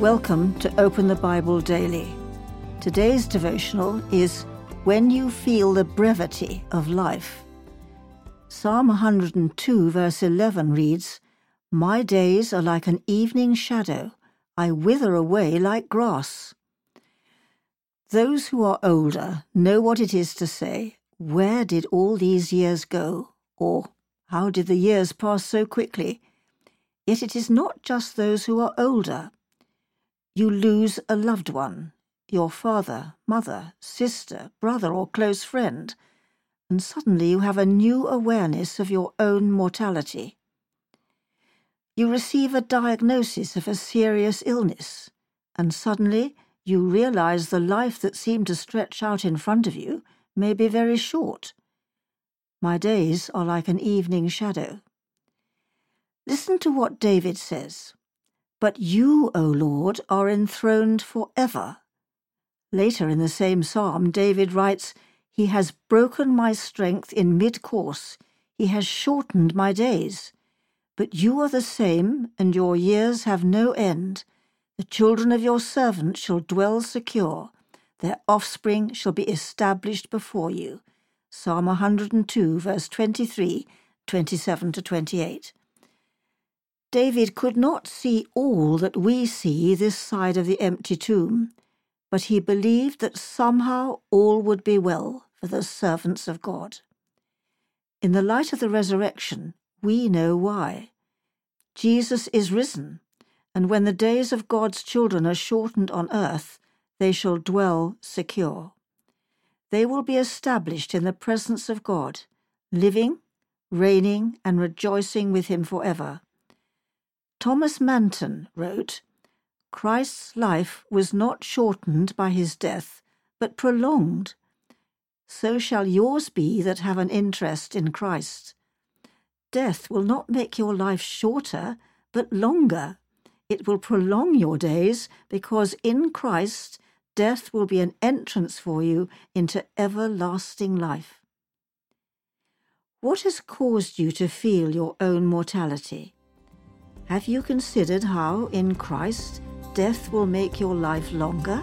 Welcome to Open the Bible Daily. Today's devotional is When You Feel the Brevity of Life. Psalm 102, verse 11 reads, My days are like an evening shadow, I wither away like grass. Those who are older know what it is to say, Where did all these years go? or How did the years pass so quickly? Yet it is not just those who are older you lose a loved one, your father, mother, sister, brother, or close friend, and suddenly you have a new awareness of your own mortality. You receive a diagnosis of a serious illness, and suddenly you realize the life that seemed to stretch out in front of you may be very short. My days are like an evening shadow. Listen to what David says. But you, O Lord, are enthroned for ever. Later in the same psalm, David writes, He has broken my strength in mid course, He has shortened my days. But you are the same, and your years have no end. The children of your servant shall dwell secure, their offspring shall be established before you. Psalm 102, verse 23, 27 to 28. David could not see all that we see this side of the empty tomb, but he believed that somehow all would be well for the servants of God. In the light of the resurrection, we know why. Jesus is risen, and when the days of God's children are shortened on earth, they shall dwell secure. They will be established in the presence of God, living, reigning, and rejoicing with Him forever. Thomas Manton wrote, Christ's life was not shortened by his death, but prolonged. So shall yours be that have an interest in Christ. Death will not make your life shorter, but longer. It will prolong your days, because in Christ death will be an entrance for you into everlasting life. What has caused you to feel your own mortality? Have you considered how, in Christ, death will make your life longer?